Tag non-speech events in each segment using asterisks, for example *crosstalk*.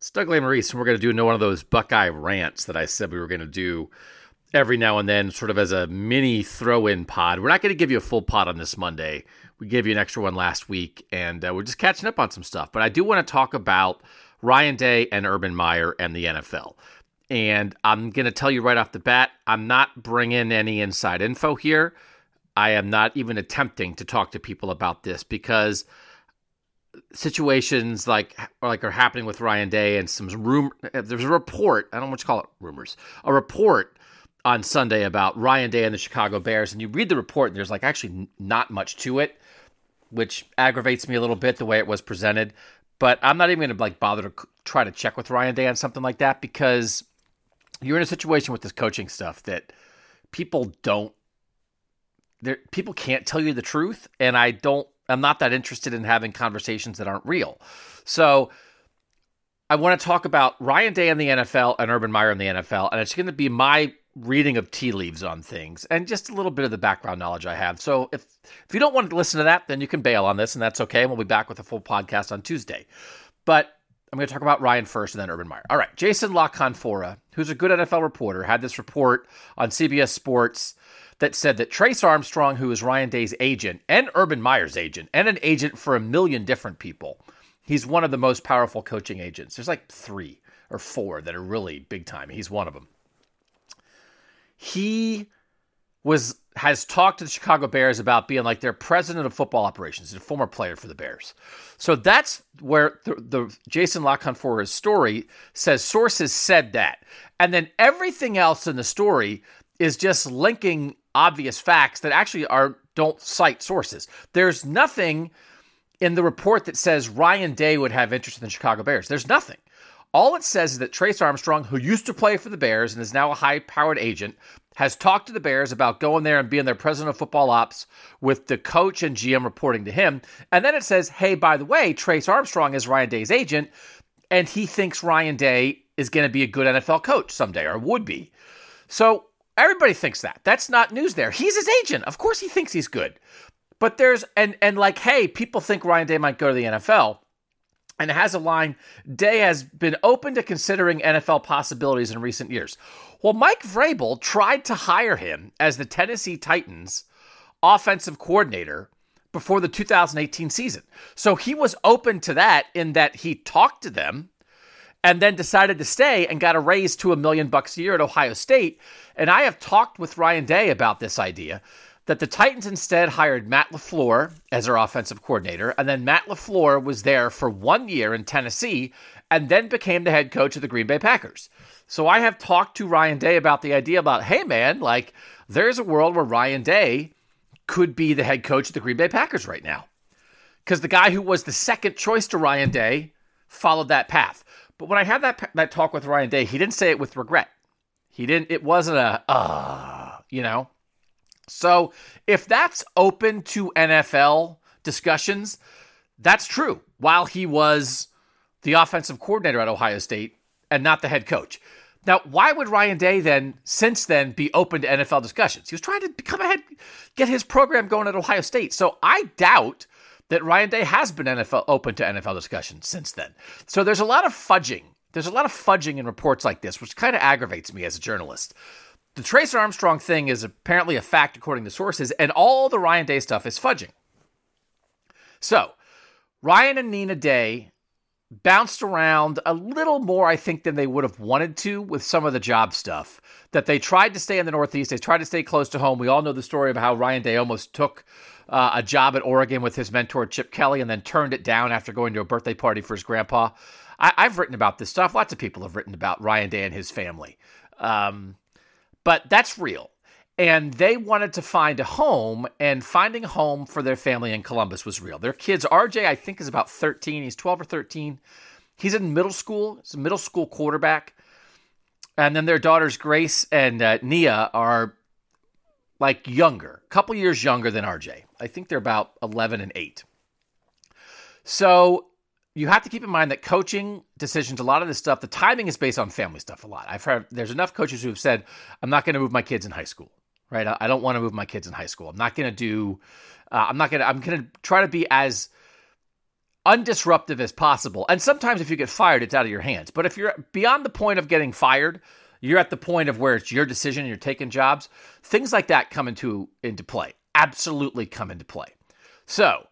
It's Doug Lesmerises, and we're going to do another one of those Buckeye rants that I said we were going to do every now and then, sort of as a mini throw in pod. We're not going to give you a full pod on this Monday. We gave you an extra one last week, and uh, we're just catching up on some stuff. But I do want to talk about Ryan Day and Urban Meyer and the NFL. And I'm going to tell you right off the bat, I'm not bringing any inside info here. I am not even attempting to talk to people about this because situations like like are happening with Ryan Day and some room. There's a report. I don't know what you call it. Rumors. A report on Sunday about Ryan Day and the Chicago Bears, and you read the report, and there's like actually not much to it, which aggravates me a little bit the way it was presented. But I'm not even going to like bother to try to check with Ryan Day on something like that because you're in a situation with this coaching stuff that people don't. There people can't tell you the truth, and I don't I'm not that interested in having conversations that aren't real. So I want to talk about Ryan Day in the NFL and Urban Meyer in the NFL, and it's going to be my reading of tea leaves on things and just a little bit of the background knowledge I have. So if if you don't want to listen to that, then you can bail on this, and that's okay. We'll be back with a full podcast on Tuesday. But I'm going to talk about Ryan first and then Urban Meyer. All right, Jason La Canfora, who's a good NFL reporter, had this report on CBS Sports that said that Trace Armstrong, who is Ryan Day's agent and Urban Meyer's agent, and an agent for a million different people, he's one of the most powerful coaching agents. There's like three or four that are really big time. He's one of them. He was has talked to the Chicago Bears about being like their president of football operations. A former player for the Bears. So that's where the, the Jason La Canfora's story says sources said that. And then everything else in the story is just linking obvious facts that actually are don't cite sources. There's nothing in the report that says Ryan Day would have interest in the Chicago Bears. There's nothing. All it says is that Trace Armstrong, who used to play for the Bears and is now a high powered agent, has talked to the Bears about going there and being their president of football ops with the coach and GM reporting to him. And then it says, hey, by the way, Trace Armstrong is Ryan Day's agent, and he thinks Ryan Day is going to be a good NFL coach someday or would be. So Everybody thinks that. That's not news there. He's his agent. Of course he thinks he's good. But there's and and like, hey, people think Ryan Day might go to the NFL. And has a line, Day has been open to considering NFL possibilities in recent years. Well, Mike Vrabel tried to hire him as the Tennessee Titans offensive coordinator before the 2018 season. So he was open to that in that he talked to them and then decided to stay and got a raise to a million bucks a year at Ohio State. And I have talked with Ryan Day about this idea that the Titans instead hired Matt LaFleur as their offensive coordinator. And then Matt LaFleur was there for one year in Tennessee and then became the head coach of the Green Bay Packers. So I have talked to Ryan Day about the idea about, hey, man, like there's a world where Ryan Day could be the head coach of the Green Bay Packers right now. Because the guy who was the second choice to Ryan Day followed that path. But when I had that that talk with Ryan Day, he didn't say it with regret. He didn't. It wasn't a uh, you know. So if that's open to NFL discussions, that's true. While he was the offensive coordinator at Ohio State and not the head coach. Now, why would Ryan Day then, since then, be open to NFL discussions? He was trying to become a head, get his program going at Ohio State. So I doubt that Ryan Day has been NFL open to NFL discussions since then. So there's a lot of fudging. There's a lot of fudging in reports like this, which kind of aggravates me as a journalist. The Trace Armstrong thing is apparently a fact according to sources, and all the Ryan Day stuff is fudging. So, Ryan and Nina Day bounced around a little more, I think, than they would have wanted to with some of the job stuff. That they tried to stay in the Northeast, they tried to stay close to home. We all know the story of how Ryan Day almost took uh, a job at Oregon with his mentor Chip Kelly and then turned it down after going to a birthday party for his grandpa. I, have written about this stuff. Lots of people have written about Ryan Day and his family. Um, but that's real. And they wanted to find a home, and finding a home for their family in Columbus was real. Their kids, RJ, I think, is about 13. He's 12 or 13. He's in middle school. He's a middle school quarterback. And then their daughters, Grace and uh, Nia, are like younger, a couple years younger than RJ. I think they're about 11 and 8. So you have to keep in mind that coaching decisions, a lot of this stuff, the timing is based on family stuff a lot. I've heard there's enough coaches who have said, I'm not going to move my kids in high school right? I, don't want to move my kids in high school. I'm not going to do, uh, I'm not going to, I'm going to try to be as undisruptive as possible. And sometimes if you get fired, it's out of your hands. But if you're beyond the point of getting fired, you're at the point of where it's your decision and you're taking jobs, things like that come into, into play. Absolutely come into play. So,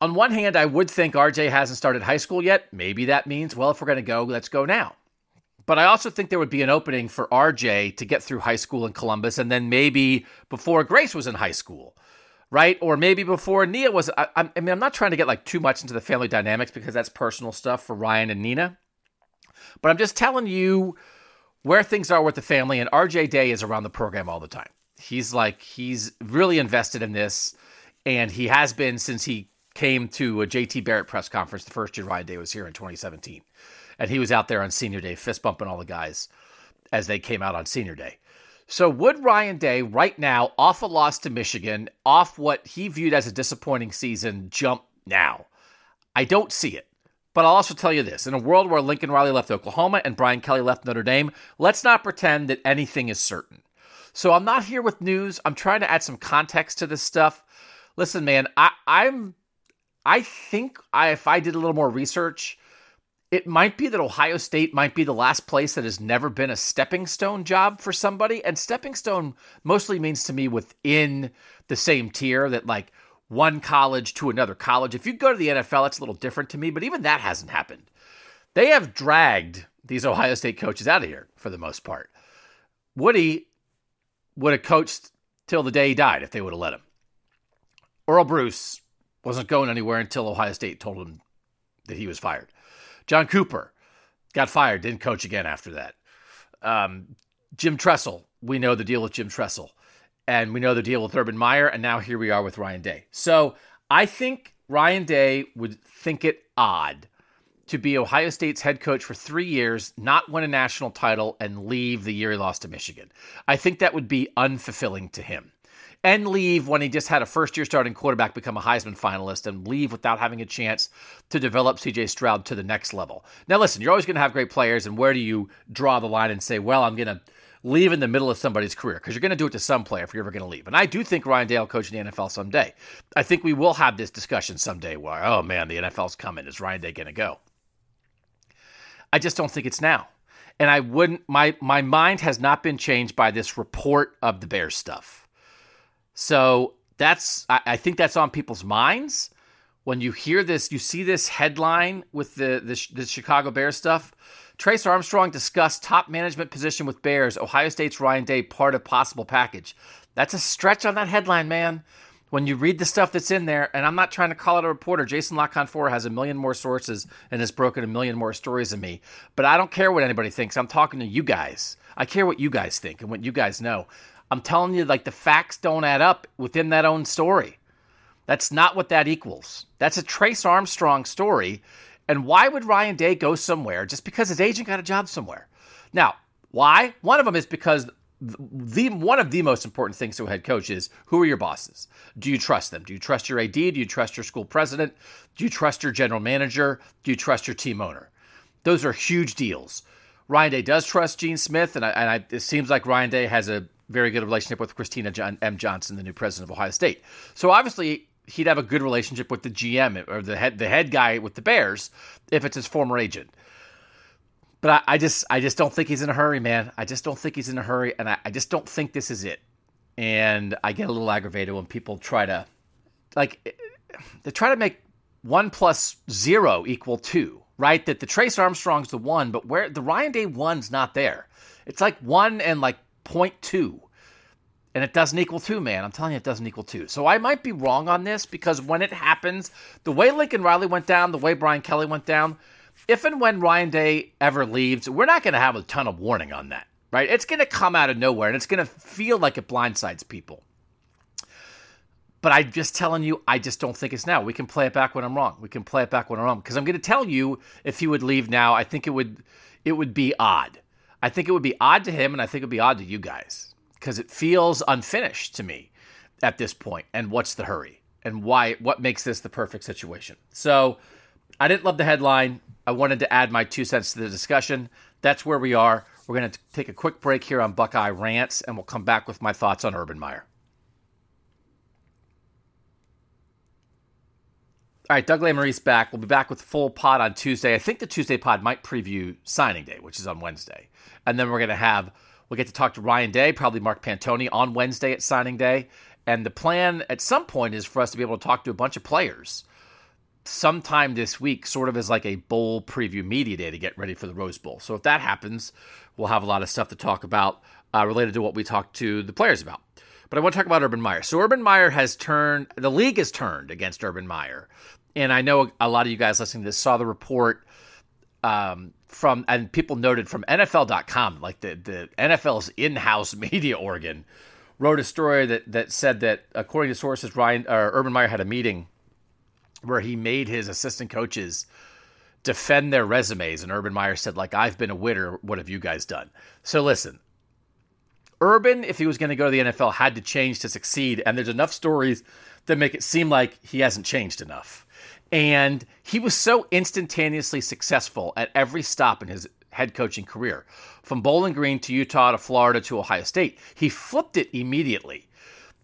on one hand, I would think RJ hasn't started high school yet. Maybe that means, well, if we're going to go, let's go now. But I also think there would be an opening for RJ to get through high school in Columbus and then maybe before Grace was in high school, right? Or maybe before Nia was. I, I mean, I'm not trying to get like too much into the family dynamics because that's personal stuff for Ryan and Nina. But I'm just telling you where things are with the family. And RJ Day is around the program all the time. He's like, he's really invested in this. And he has been since he came to a JT Barrett press conference the first year Ryan Day was here in 2017 and he was out there on senior day fist bumping all the guys as they came out on senior day. So would Ryan Day right now off a loss to Michigan, off what he viewed as a disappointing season, jump now? I don't see it. But I'll also tell you this in a world where Lincoln Riley left Oklahoma and Brian Kelly left Notre Dame, let's not pretend that anything is certain. So I'm not here with news. I'm trying to add some context to this stuff. Listen, man, I, I'm I think I, if I did a little more research, it might be that Ohio State might be the last place that has never been a stepping stone job for somebody. And stepping stone mostly means to me within the same tier that like one college to another college. If you go to the NFL, it's a little different to me, but even that hasn't happened. They have dragged these Ohio State coaches out of here for the most part. Woody would have coached till the day he died if they would have let him. Earl Bruce wasn't going anywhere until Ohio State told him that he was fired. John Cooper got fired, didn't coach again after that. Um, Jim Tressel, we know the deal with Jim Tressel, and we know the deal with Urban Meyer, and now here we are with Ryan Day. So I think Ryan Day would think it odd to be Ohio State's head coach for three years, not win a national title, and leave the year he lost to Michigan. I think that would be unfulfilling to him and leave when he just had a first year starting quarterback become a Heisman finalist and leave without having a chance to develop CJ Stroud to the next level. Now, listen, you're always going to have great players, and where do you draw the line and say, well, I'm going to leave in the middle of somebody's career? Because you're going to do it to some player if you're ever going to leave. And I do think Ryan Day will coach in the NFL someday. I think we will have this discussion someday where, oh man, the NFL's coming. Is Ryan Day going to go? I just don't think it's now. And I wouldn't, my, my mind has not been changed by this report of the Bears stuff. So that's I, I think that's on people's minds when you hear this. You see this headline with the the, the Chicago Bears stuff. Trace Armstrong discussed top management position with Bears. Ohio State's Ryan Day part of possible package. That's a stretch on that headline, man. When you read the stuff that's in there, and I'm not trying to call it a reporter, Jason La Canfora has a million more sources and has broken a million more stories than me. But I don't care what anybody thinks. I'm talking to you guys. I care what you guys think and what you guys know. I'm telling you, like the facts don't add up within that own story. That's not what that equals. That's a Trace Armstrong story. And why would Ryan Day go somewhere just because his agent got a job somewhere? Now, why? One of them is because the one of the most important things to a head coach is who are your bosses? Do you trust them? Do you trust your AD? Do you trust your school president? Do you trust your general manager? Do you trust your team owner? Those are huge deals. Ryan Day does trust Gene Smith, and, I, and I, it seems like Ryan Day has a very good relationship with Kristina John, M. Johnson, the new president of Ohio State. So obviously, he'd have a good relationship with the GM or the head the head guy with the Bears if it's his former agent. But I, I just I just don't think he's in a hurry, man. I just don't think he's in a hurry, and I, I just don't think this is it. And I get a little aggravated when people try to like they try to make one plus zero equal two. right? That the Trace Armstrong's the one, but where the Ryan Day one's not there. It's like one and like 0.2. And it doesn't equal two, man. I'm telling you, it doesn't equal two. So I might be wrong on this because when it happens, the way Lincoln Riley went down, the way Brian Kelly went down, if and when Ryan Day ever leaves, we're not going to have a ton of warning on that, right? It's going to come out of nowhere and it's going to feel like it blindsides people. But I'm just telling you, I just don't think it's now. We can play it back when I'm wrong. We can play it back when I'm wrong because I'm going to tell you if he would leave now, I think it would it would be odd. I think it would be odd to him, and I think it would be odd to you guys because it feels unfinished to me at this point. And what's the hurry? And why? What makes this the perfect situation? So I didn't love the headline. I wanted to add my two cents to the discussion. That's where we are. We're going to take a quick break here on Buckeye Rants, and we'll come back with my thoughts on Urban Meyer. All right, Doug Lesmerises back. We'll be back with full pod on Tuesday. I think the Tuesday pod might preview signing day, which is on Wednesday. And then we're going to have, we'll get to talk to Ryan Day, probably Mark Pantoni on Wednesday at signing day. And the plan at some point is for us to be able to talk to a bunch of players sometime this week, sort of as like a bowl preview media day to get ready for the Rose Bowl. So if that happens, we'll have a lot of stuff to talk about uh, related to what we talked to the players about. But I want to talk about Urban Meyer. So Urban Meyer has turned, the league has turned against Urban Meyer and I know a lot of you guys listening to this saw the report um, from, and people noted from NFL.com, like the, the NFL's in house *laughs* media organ, wrote a story that, that said that according to sources, Ryan or Urban Meyer had a meeting where he made his assistant coaches defend their resumes, and Urban Meyer said, like, I've been a winner. What have you guys done? So listen, Urban, if he was going to go to the NFL, had to change to succeed, and there's enough stories that make it seem like he hasn't changed enough. And he was so instantaneously successful at every stop in his head coaching career. From Bowling Green to Utah to Florida to Ohio State, he flipped it immediately.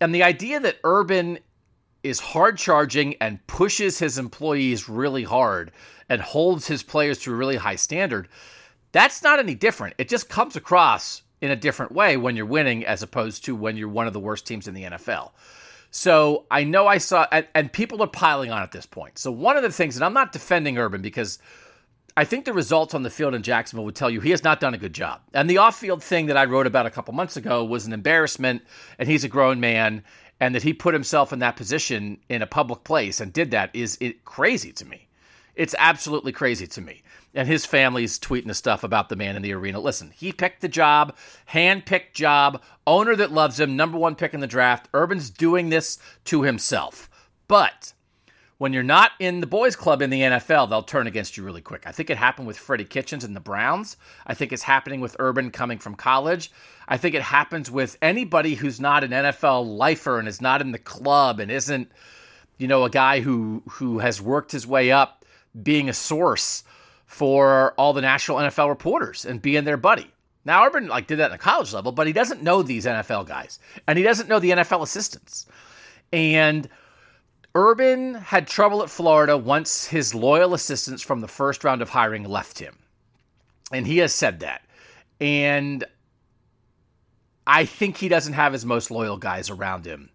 And the idea that Urban is hard charging and pushes his employees really hard and holds his players to a really high standard, that's not any different. It just comes across in a different way when you're winning as opposed to when you're one of the worst teams in the NFL. So I know I saw, and, and, people are piling on at this point. So one of the things, and I'm not defending Urban because I think the results on the field in Jacksonville would tell you he has not done a good job. And the off field thing that I wrote about a couple months ago was an embarrassment, and he's a grown man, and that he put himself in that position in a public place and did that is it crazy to me. It's absolutely crazy to me and his family's tweeting the stuff about the man in the arena. Listen, he picked the job, hand picked job, owner that loves him, number one pick in the draft. Urban's doing this to himself. But when you're not in the boys' club in the NFL, they'll turn against you really quick. I think it happened with Freddie Kitchens and the Browns. I think it's happening with Urban coming from college. I think it happens with anybody who's not an NFL lifer and is not in the club and isn't, you know, a guy who who has worked his way up being a source for all the national NFL reporters and being their buddy. Now Urban like did that in the college level, but he doesn't know these NFL guys and he doesn't know the NFL assistants. And Urban had trouble at Florida once his loyal assistants from the first round of hiring left him. And he has said that. And I think he doesn't have his most loyal guys around him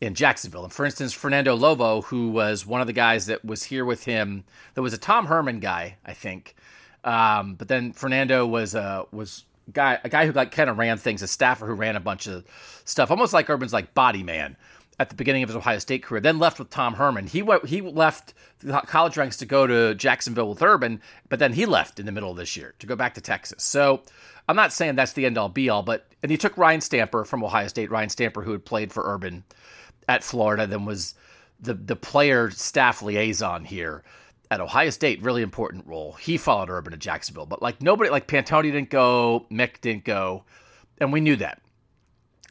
in Jacksonville. And for instance, Fernando Lovo, who was one of the guys that was here with him, that was a Tom Herman guy, I think. Um, but then Fernando was uh, was guy a guy who like kind of ran things, a staffer who ran a bunch of stuff, almost like Urban's like body man at the beginning of his Ohio State career. Then left with Tom Herman. He went, he left the college ranks to go to Jacksonville with Urban, but then he left in the middle of this year to go back to Texas. So I'm not saying that's the end all be all, but and he took Ryan Stamper from Ohio State, Ryan Stamper who had played for Urban at Florida than was the the player staff liaison here at Ohio State. Really important role. He followed Urban to Jacksonville, but like nobody, like Pantoni didn't go, Mick didn't go, and we knew that.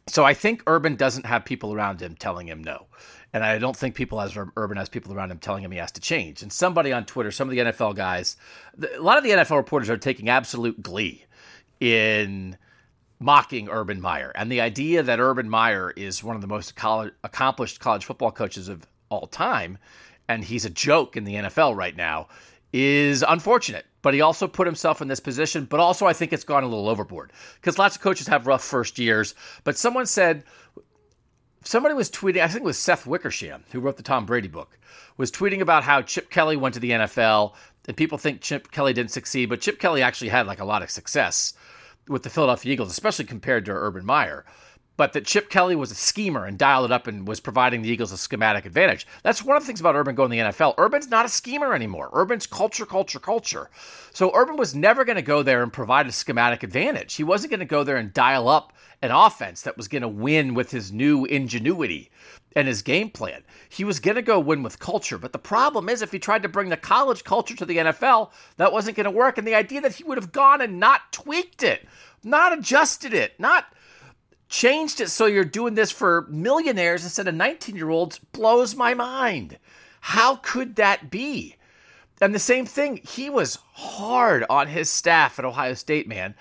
So I think Urban doesn't have people around him telling him no. And I don't think people as Urban has people around him telling him he has to change. And somebody on Twitter, some of the NFL guys, a lot of the NFL reporters are taking absolute glee in mocking Urban Meyer. And the idea that Urban Meyer is one of the most college, accomplished college football coaches of all time, and he's a joke in the NFL right now, is unfortunate. But he also put himself in this position. But also, I think it's gone a little overboard because lots of coaches have rough first years. But someone said, somebody was tweeting, I think it was Seth Wickersham, who wrote the Tom Brady book, was tweeting about how Chip Kelly went to the NFL and people think Chip Kelly didn't succeed, but Chip Kelly actually had like a lot of success with the Philadelphia Eagles, especially compared to Urban Meyer. But that Chip Kelly was a schemer and dialed it up and was providing the Eagles a schematic advantage. That's one of the things about Urban going to the NFL. Urban's not a schemer anymore. Urban's culture, culture, culture. So Urban was never going to go there and provide a schematic advantage. He wasn't going to go there and dial up an offense that was going to win with his new ingenuity and his game plan. He was going to go win with culture. But the problem is, if he tried to bring the college culture to the NFL, that wasn't going to work. And the idea that he would have gone and not tweaked it, not adjusted it, not changed it so you're doing this for millionaires instead of 19 year olds blows my mind. How could that be? And the same thing, he was hard on his staff at Ohio State, man.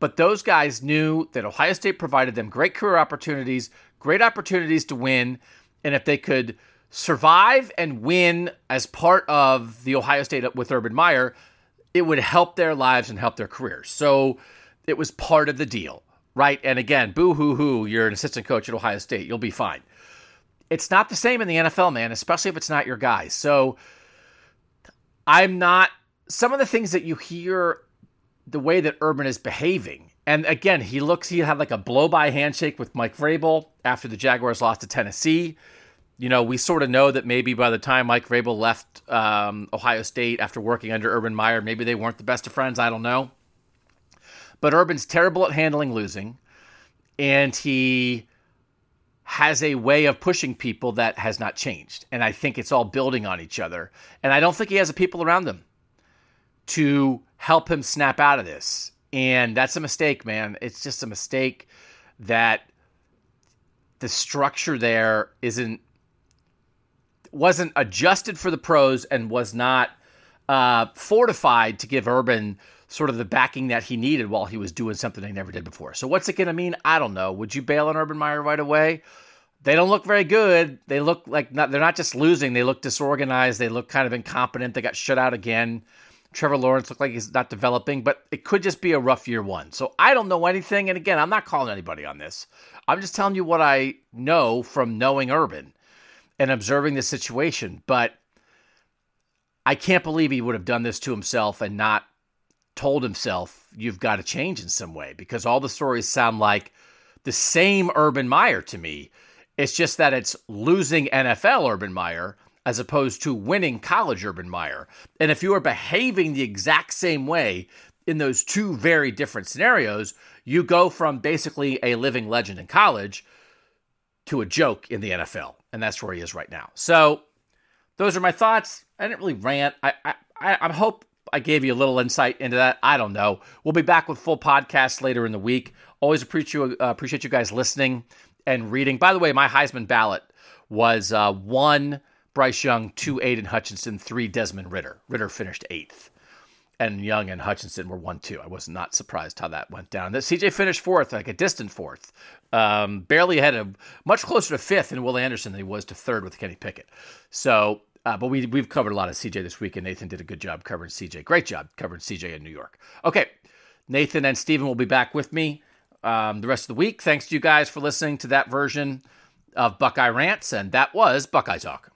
But those guys knew that Ohio State provided them great career opportunities, great opportunities to win. And if they could survive and win as part of the Ohio State with Urban Meyer, it would help their lives and help their careers. So it was part of the deal, right? And again, boo hoo hoo, you're an assistant coach at Ohio State, you'll be fine. It's not the same in the NFL, man, especially if it's not your guy. So I'm not, some of the things that you hear, the way that Urban is behaving, and again, he looks, he had like a blow by handshake with Mike Vrabel after the Jaguars lost to Tennessee. You know, we sort of know that maybe by the time Mike Vrabel left um, Ohio State after working under Urban Meyer, maybe they weren't the best of friends. I don't know. But Urban's terrible at handling losing, and he has a way of pushing people that has not changed. And I think it's all building on each other. And I don't think he has the people around him to help him snap out of this. And that's a mistake, man. It's just a mistake that the structure there isn't wasn't adjusted for the pros and was not uh, fortified to give Urban sort of the backing that he needed while he was doing something he never did before. So what's it going to mean? I don't know. Would you bail on Urban Meyer right away? They don't look very good. They look like not, they're not just losing. They look disorganized. They look kind of incompetent. They got shut out again. Trevor Lawrence looked like he's not developing, but it could just be a rough year one. So I don't know anything. And again, I'm not calling anybody on this. I'm just telling you what I know from knowing Urban and observing the situation. But I can't believe he would have done this to himself and not told himself, you've got to change in some way because all the stories sound like the same Urban Meyer to me. It's just that it's losing NFL Urban Meyer as opposed to winning college Urban Meyer. And if you are behaving the exact same way in those two very different scenarios, you go from basically a living legend in college to a joke in the NFL. And that's where he is right now. So those are my thoughts. I didn't really rant. I I, I hope I gave you a little insight into that. I don't know. We'll be back with full podcasts later in the week. Always appreciate you, uh, appreciate you guys listening and reading. By the way, my Heisman ballot was uh, one Bryce Young, two Aidan Hutchinson, three Desmond Ridder. Ridder finished eighth, and Young and Hutchinson were one two. I was not surprised how that went down. That CJ finished fourth, like a distant fourth, um, barely ahead of much closer to fifth in Will Anderson than he was to third with Kenny Pickett. So, uh, but we we've covered a lot of CJ this week, and Nathan did a good job covering CJ. Great job covering CJ in New York. Okay, Nathan and Stephen will be back with me um, the rest of the week. Thanks to you guys for listening to that version of Buckeye Rants, and that was Buckeye Talk.